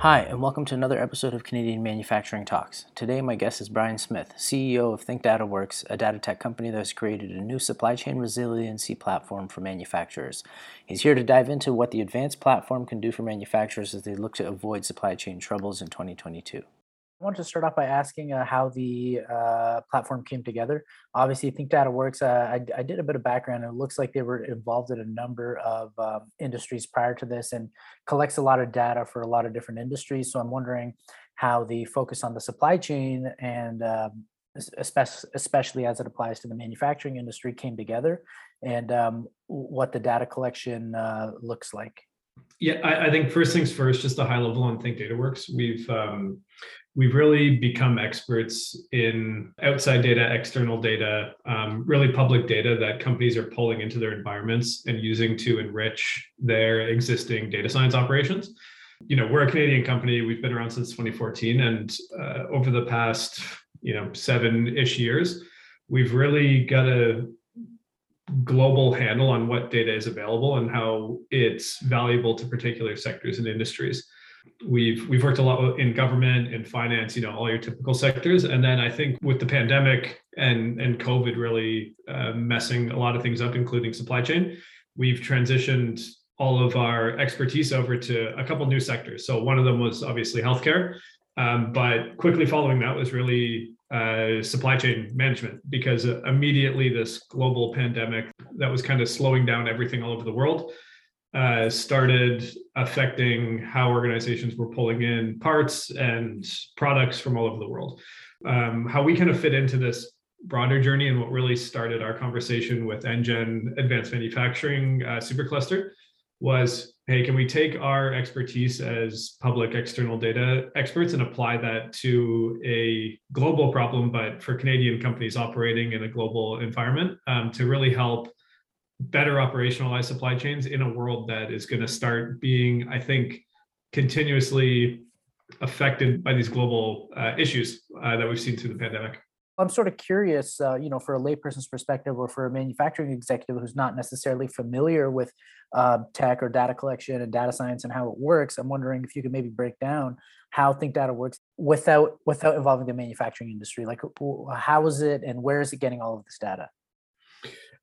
Hi, and welcome to another episode of Canadian Manufacturing Talks. Today, my guest is Brian Smith, CEO of Think Data Works, a data tech company that has created a new supply chain resiliency platform for manufacturers. He's here to dive into what the advanced platform can do for manufacturers as they look to avoid supply chain troubles in 2022. I wanted to start off by asking uh, how the uh, platform came together. Obviously, Think Data Works. Uh, I, I, did a bit of background. It looks like they were involved in a number of um, industries prior to this, and collects a lot of data for a lot of different industries. So I'm wondering how the focus on the supply chain and um, especially as it applies to the manufacturing industry came together, and um, what the data collection uh, looks like. Yeah, I, I, think first things first, just a high level on Think Data Works. We've um, we've really become experts in outside data, external data, um, really public data that companies are pulling into their environments and using to enrich their existing data science operations. You know, we're a Canadian company. We've been around since 2014, and uh, over the past, you know, seven-ish years, we've really got a global handle on what data is available and how it's valuable to particular sectors and industries. We've we've worked a lot in government and finance you know all your typical sectors. And then i think with the pandemic and and covid really uh, messing a lot of things up including supply chain we've transitioned all of our expertise over to a couple new sectors. So one of them was obviously healthcare. Um, but quickly following that was really uh, supply chain management because immediately this global pandemic that was kind of slowing down everything all over the world uh, started affecting how organizations were pulling in parts and products from all over the world. Um, how we kind of fit into this broader journey and what really started our conversation with NGen Advanced Manufacturing uh, Supercluster was hey, can we take our expertise as public external data experts and apply that to a global problem, but for Canadian companies operating in a global environment um, to really help better operationalize supply chains in a world that is going to start being, I think, continuously affected by these global uh, issues uh, that we've seen through the pandemic. I'm sort of curious, uh, you know, for a layperson's perspective or for a manufacturing executive who's not necessarily familiar with uh, tech or data collection and data science and how it works. I'm wondering if you could maybe break down how Think Data works without without involving the manufacturing industry. Like, how is it and where is it getting all of this data?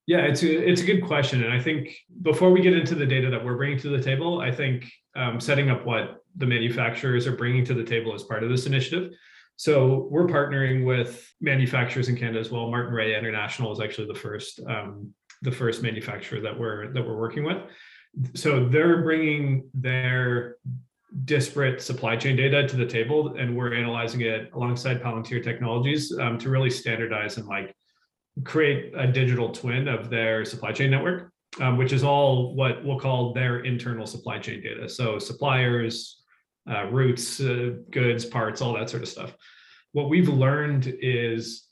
Yeah, it's a it's a good question, and I think before we get into the data that we're bringing to the table, I think um, setting up what the manufacturers are bringing to the table as part of this initiative. So we're partnering with manufacturers in Canada as well. Martinrea International is actually the first um, the first manufacturer that we're that we're working with. So they're bringing their disparate supply chain data to the table, and we're analyzing it alongside Palantir Technologies um, to really standardize and like create a digital twin of their supply chain network, um, which is all what we'll call their internal supply chain data. So suppliers, uh, routes, uh, goods, parts, all that sort of stuff. What we've learned is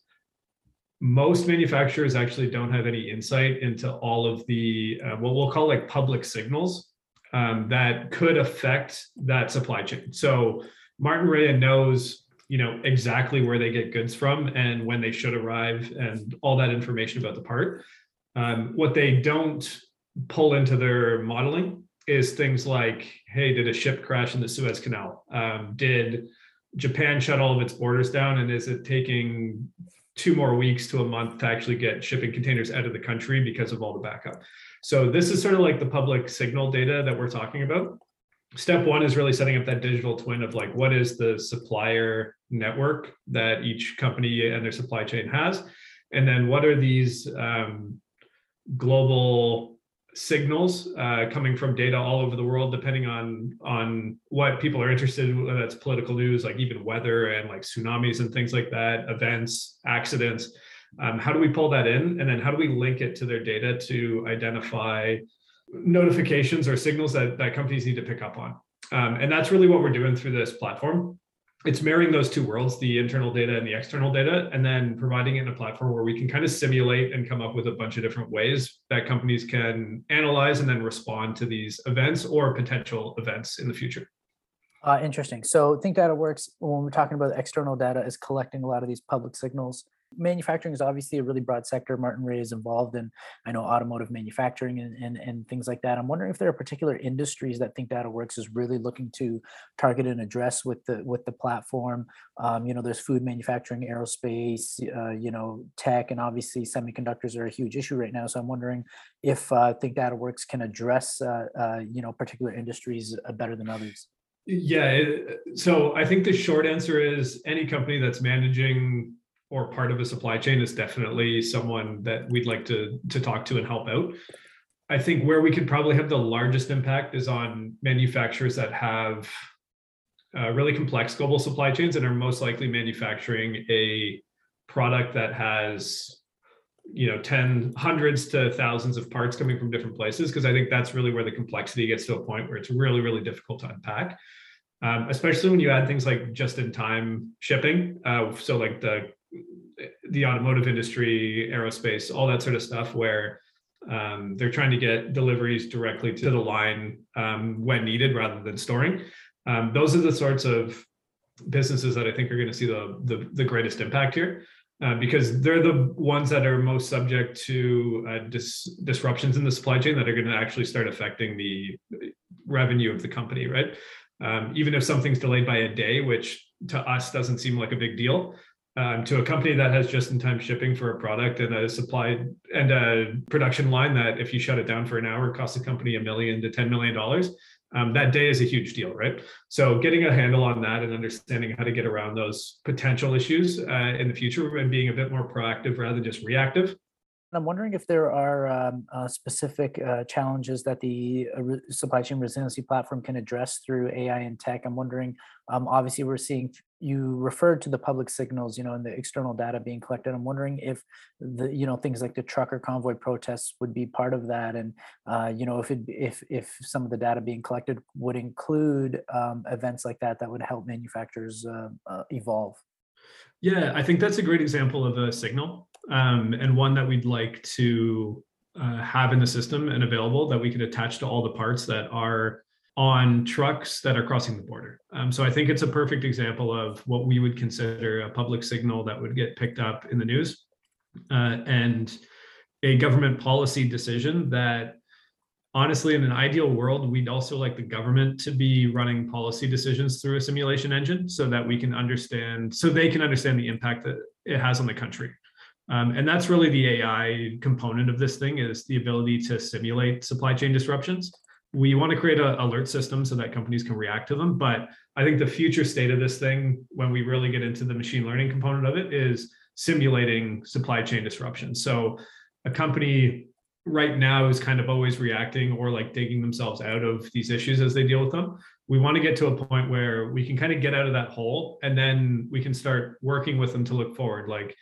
most manufacturers actually don't have any insight into all of the uh, what we'll call like public signals um, that could affect that supply chain. So Martinrea knows you know exactly where they get goods from and when they should arrive and all that information about the part um, what they don't pull into their modeling is things like hey did a ship crash in the suez canal? Um, did japan shut all of its borders down? And is it taking two more weeks to a month to actually get shipping containers out of the country because of all the backup? So this is sort of like the public signal data that we're talking about. Step one is really setting up that digital twin of like what is the supplier network that each company and their supply chain has? And then what are these um, global signals uh, coming from data all over the world depending on on what people are interested in whether that's political news like even weather and like tsunamis and things like that events accidents um, how do we pull that in and then how do we link it to their data to identify notifications or signals that, that companies need to pick up on. Um, and that's really what we're doing through this platform. It's marrying those two worlds, the internal data and the external data, and then providing it in a platform where we can kind of simulate and come up with a bunch of different ways that companies can analyze and then respond to these events or potential events in the future. Uh, interesting. So Think Data Works when we're talking about external data is collecting a lot of these public signals manufacturing is obviously a really broad sector. Martinrea is involved in, I know, automotive manufacturing and, and, and things like that. I'm wondering if there are particular industries that Think Data Works is really looking to target and address with the with the platform. Um, you know, there's food manufacturing, aerospace, uh, you know, tech, and obviously semiconductors are a huge issue right now. So I'm wondering if uh, Think Data Works can address, uh, uh you know, particular industries uh, better than others. Yeah. It, so I think the short answer is any company that's managing or part of a supply chain is definitely someone that we'd like to to talk to and help out. I think where we could probably have the largest impact is on manufacturers that have uh, really complex global supply chains and are most likely manufacturing a product that has you know 10 hundreds to thousands of parts coming from different places because i think that's really where the complexity gets to a point where it's really really difficult to unpack um, especially when you add things like just in time shipping uh, so like the the automotive industry, aerospace, all that sort of stuff, where um, they're trying to get deliveries directly to the line um, when needed rather than storing. Um, those are the sorts of businesses that I think are going to see the, the, the greatest impact here. Uh, because they're the ones that are most subject to uh, dis- disruptions in the supply chain that are going to actually start affecting the revenue of the company, right? Um, even if something's delayed by a day, which to us doesn't seem like a big deal, um, to a company that has just-in-time shipping for a product and a supply and a production line that if you shut it down for an hour costs the company a million to ten million dollars. Um, that day is a huge deal, right? So getting a handle on that and understanding how to get around those potential issues uh, in the future and being a bit more proactive rather than just reactive I'm wondering if there are um, uh, specific uh, challenges that the uh, re- supply chain resiliency platform can address through AI and tech. I'm wondering, um, obviously, we're seeing you referred to the public signals, you know, and the external data being collected. I'm wondering if the, you know, things like the trucker convoy protests would be part of that, and uh, you know, if it if if some of the data being collected would include um, events like that that would help manufacturers uh, uh, evolve. Yeah, I think that's a great example of a signal um, and one that we'd like to uh, have in the system and available that we could attach to all the parts that are on trucks that are crossing the border. Um, so I think it's a perfect example of what we would consider a public signal that would get picked up in the news uh, and a government policy decision that honestly in an ideal world we'd also like the government to be running policy decisions through a simulation engine so that we can understand so they can understand the impact that it has on the country um, and that's really the AI component of this thing is the ability to simulate supply chain disruptions. We want to create an alert system so that companies can react to them. But I think the future state of this thing, when we really get into the machine learning component of it, is simulating supply chain disruptions. So a company right now is kind of always reacting or like digging themselves out of these issues as they deal with them. We want to get to a point where we can kind of get out of that hole and then we can start working with them to look forward. Like,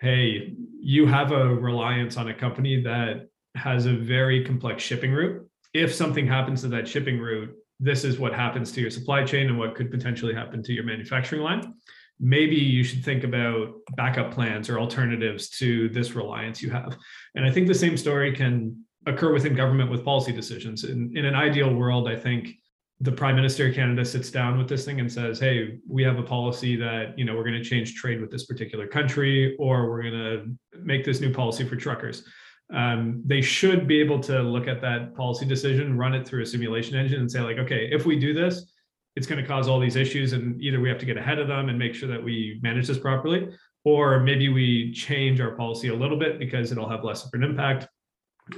hey, you have a reliance on a company that has a very complex shipping route. If something happens to that shipping route, this is what happens to your supply chain and what could potentially happen to your manufacturing line. Maybe you should think about backup plans or alternatives to this reliance you have. And I think the same story can occur within government with policy decisions. In, in an ideal world, I think the prime minister of Canada sits down with this thing and says, "Hey, we have a policy that you know we're going to change trade with this particular country, or we're going to make this new policy for truckers." Um, they should be able to look at that policy decision, run it through a simulation engine, and say, like, okay, if we do this, it's going to cause all these issues, and either we have to get ahead of them and make sure that we manage this properly, or maybe we change our policy a little bit because it'll have less of an impact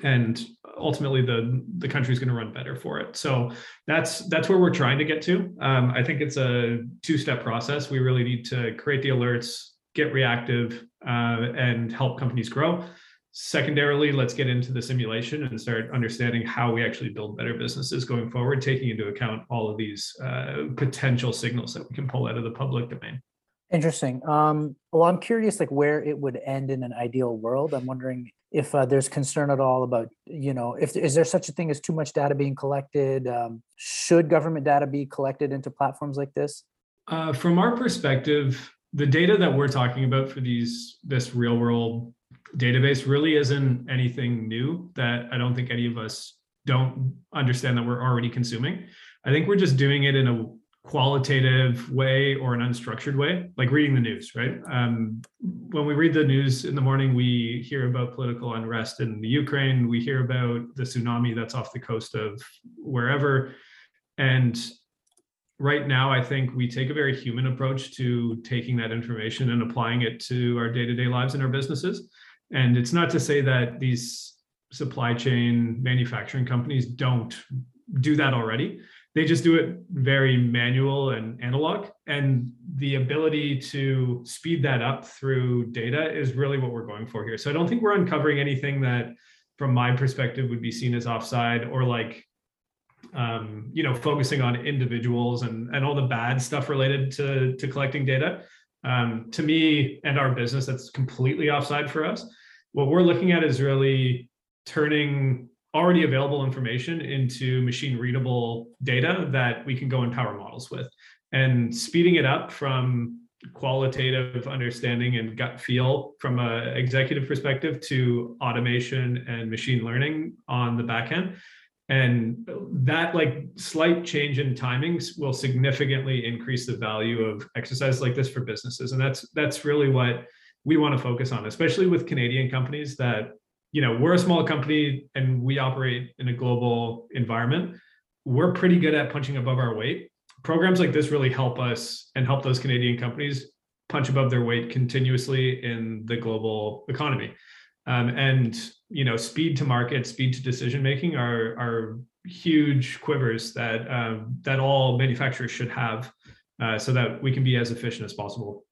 and ultimately the the country's going to run better for it. So that's that's where we're trying to get to. Um, i think it's a two step process. We really need to create the alerts get reactive uh, and help companies grow secondarily let's get into the simulation and start understanding how we actually build better businesses going forward taking into account all of these uh, potential signals that we can pull out of the public domain Interesting. Um, well, I'm curious, like where it would end in an ideal world. I'm wondering if uh, there's concern at all about, you know, if is there such a thing as too much data being collected? Um, should government data be collected into platforms like this? Uh, from our perspective, the data that we're talking about for these this real world database really isn't anything new that I don't think any of us don't understand that we're already consuming. I think we're just doing it in a qualitative way or an unstructured way, like reading the news, right? Um, when we read the news in the morning, we hear about political unrest in the Ukraine, we hear about the tsunami that's off the coast of wherever. And right now, I think we take a very human approach to taking that information and applying it to our day to day lives and our businesses. And it's not to say that these supply chain manufacturing companies don't do that already. They just do it very manual and analog. And the ability to speed that up through data is really what we're going for here. So i don't think we're uncovering anything that from my perspective would be seen as offside or like um, you know focusing on individuals and and all the bad stuff related to to collecting data. Um, to me and our business that's completely offside for us what we're looking at is really turning already available information into machine readable data that we can go and power models with. And speeding it up from qualitative understanding and gut feel from an executive perspective to automation and machine learning on the back end. And that like slight change in timings will significantly increase the value of exercise like this for businesses. And that's that's really what we want to focus on especially with canadian companies that you know we're a small company and we operate in a global environment. We're pretty good at punching above our weight. Programs like this really help us and help those canadian companies punch above their weight continuously in the global economy. Um, and you know speed to market speed to decision making are are huge quivers that um, that all manufacturers should have uh, so that we can be as efficient as possible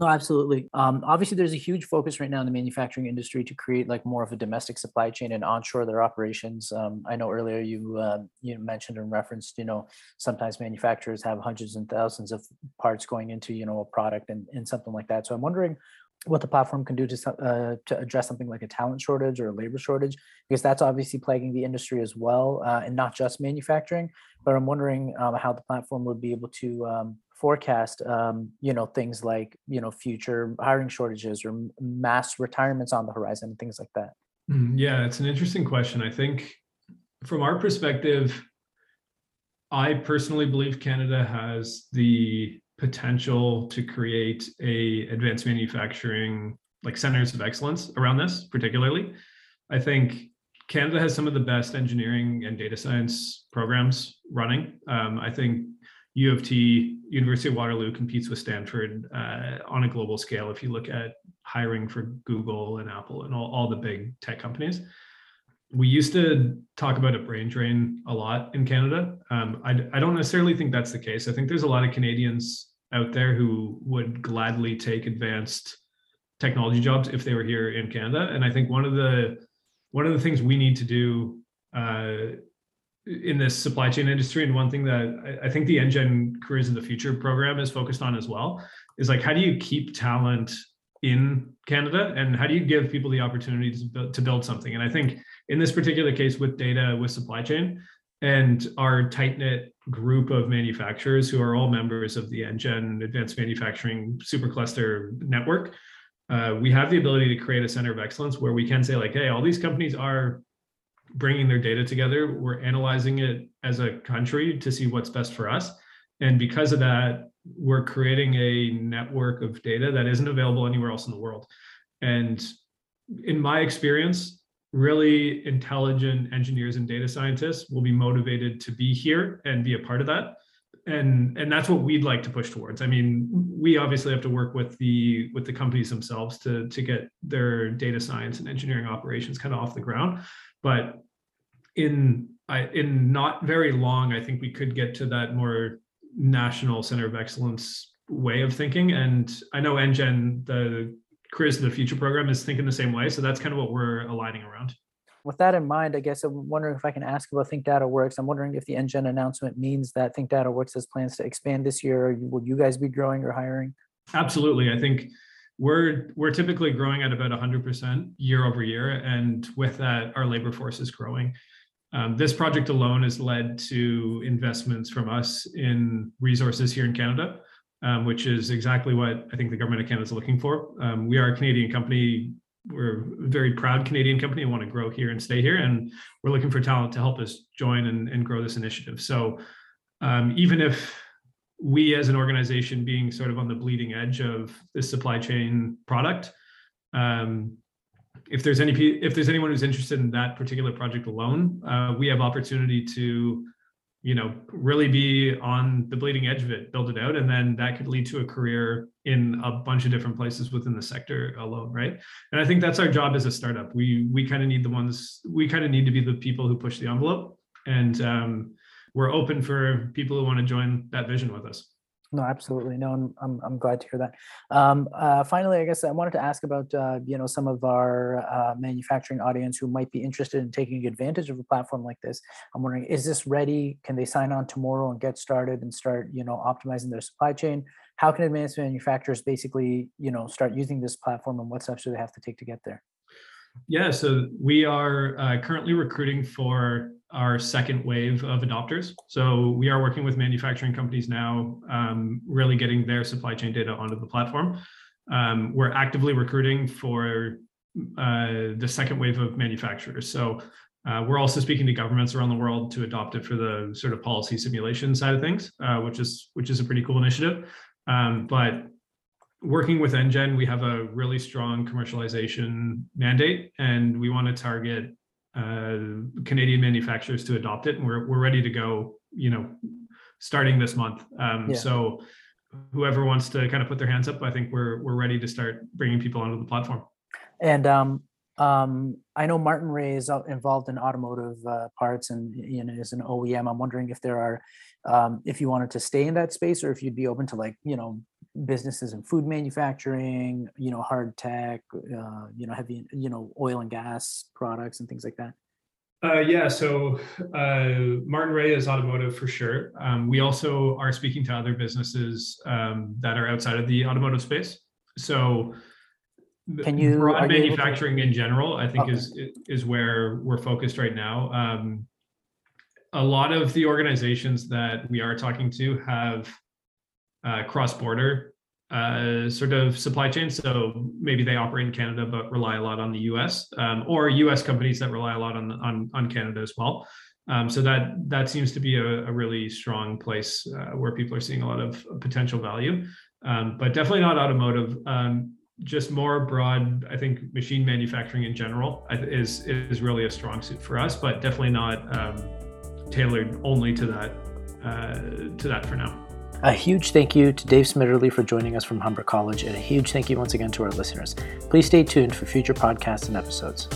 no, absolutely. Um, obviously, there's a huge focus right now in the manufacturing industry to create like more of a domestic supply chain and onshore their operations. Um, I know earlier you uh, you mentioned and referenced, you know, sometimes manufacturers have hundreds and thousands of parts going into you know a product and, and something like that. So I'm wondering what the platform can do to uh, to address something like a talent shortage or a labor shortage, because that's obviously plaguing the industry as well, uh, and not just manufacturing. But I'm wondering um, how the platform would be able to um, forecast um, you know things like you know future hiring shortages or mass retirements on the horizon and things like that. Mm, yeah it's an interesting question. I think from our perspective i personally believe canada has the potential to create a advanced manufacturing like centers of excellence around this particularly. I think canada has some of the best engineering and data science programs running. Um, i think U of T, University of Waterloo competes with Stanford uh, on a global scale. If you look at hiring for Google and Apple and all, all the big tech companies, we used to talk about a brain drain a lot in Canada. Um, I, I don't necessarily think that's the case. I think there's a lot of Canadians out there who would gladly take advanced technology jobs if they were here in Canada. And I think one of the one of the things we need to do uh, in this supply chain industry and one thing that I, think the NGen careers in the future program is focused on as well is like how do you keep talent in canada and how do you give people the opportunity to build, to build something? And i think in this particular case with data with supply chain and our tight knit group of manufacturers who are all members of the NGen Advanced Manufacturing Supercluster network, uh, we have the ability to create a center of excellence where we can say like, hey, all these companies are bringing their data together. We're analyzing it as a country to see what's best for us. And because of that, we're creating a network of data that isn't available anywhere else in the world. And in my experience, really intelligent engineers and data scientists will be motivated to be here and be a part of that. And, and that's what we'd like to push towards. I mean, we obviously have to work with the with the companies themselves to, to get their data science and engineering operations kind of off the ground but in I, in not very long, I think we could get to that more national center of excellence way of thinking. And I know NGen, the Careers of the Future program, is thinking the same way. So that's kind of what we're aligning around. With that in mind, I guess I'm wondering if I can ask about Think Data Works. I'm wondering if the NGen announcement means that Think Data Works has plans to expand this year. Will you guys be growing or hiring? Absolutely. I think we're we're typically growing at about 100% year over year and with that our labor force is growing um, this project alone has led to investments from us in resources here in canada um, which is exactly what i think the government of canada is looking for um, we are a canadian company we're a very proud canadian company and want to grow here and stay here and we're looking for talent to help us join and, and grow this initiative. So um, even if we as an organization being sort of on the bleeding edge of this supply chain product um, if there's any if there's anyone who's interested in that particular project alone uh, we have opportunity to you know really be on the bleeding edge of it build it out and then that could lead to a career in a bunch of different places within the sector alone right? And i think that's our job as a startup. We we kind of need the ones we kind of need to be the people who push the envelope and um, we're open for people who want to join that vision with us no, absolutely. No, I'm, I'm, I'm glad to hear that. Um, uh, finally, I guess I wanted to ask about, uh, you know, some of our uh, manufacturing audience who might be interested in taking advantage of a platform like this. I'm wondering, is this ready? Can they sign on tomorrow and get started and start, you know, optimizing their supply chain? How can advanced manufacturers basically, you know, start using this platform and what steps do they have to take to get there? Yeah, so we are uh, currently recruiting for our second wave of adopters. So we are working with manufacturing companies now, um, really getting their supply chain data onto the platform. Um, we're actively recruiting for uh, the second wave of manufacturers. So uh, we're also speaking to governments around the world to adopt it for the sort of policy simulation side of things, uh, which is which is a pretty cool initiative. Um, but working with NGen, we have a really strong commercialization mandate, and we want to target Canadian manufacturers to adopt it, and we're we're ready to go. You know, starting this month. Um, yeah. So, whoever wants to kind of put their hands up, I think we're we're ready to start bringing people onto the platform. And um, um, I know Martinrea is involved in automotive uh, parts and you know is an OEM. I'm wondering if there are, um, if you wanted to stay in that space, or if you'd be open to like you know businesses in food manufacturing, you know, hard tech, uh, you know, heavy, you know, oil and gas products and things like that? Uh, yeah, so uh, Ray is automotive for sure. Um, we also are speaking to other businesses um, that are outside of the automotive space. So, can you broad manufacturing to... in general? I think okay. is is where we're focused right now. Um, a lot of the organizations that we are talking to have uh, cross-border uh, sort of supply chain. So maybe they operate in Canada but rely a lot on the U.S. Um, or U.S. companies that rely a lot on on, on Canada as well. Um, so that that seems to be a, a really strong place uh, where people are seeing a lot of potential value, um, but definitely not automotive. Um, just more broad, I think machine manufacturing in general is is really a strong suit for us, but definitely not um, tailored only to that uh, to that for now. A huge thank you to Dave Smitterly for joining us from Humber College, and a huge thank you once again to our listeners. Please stay tuned for future podcasts and episodes.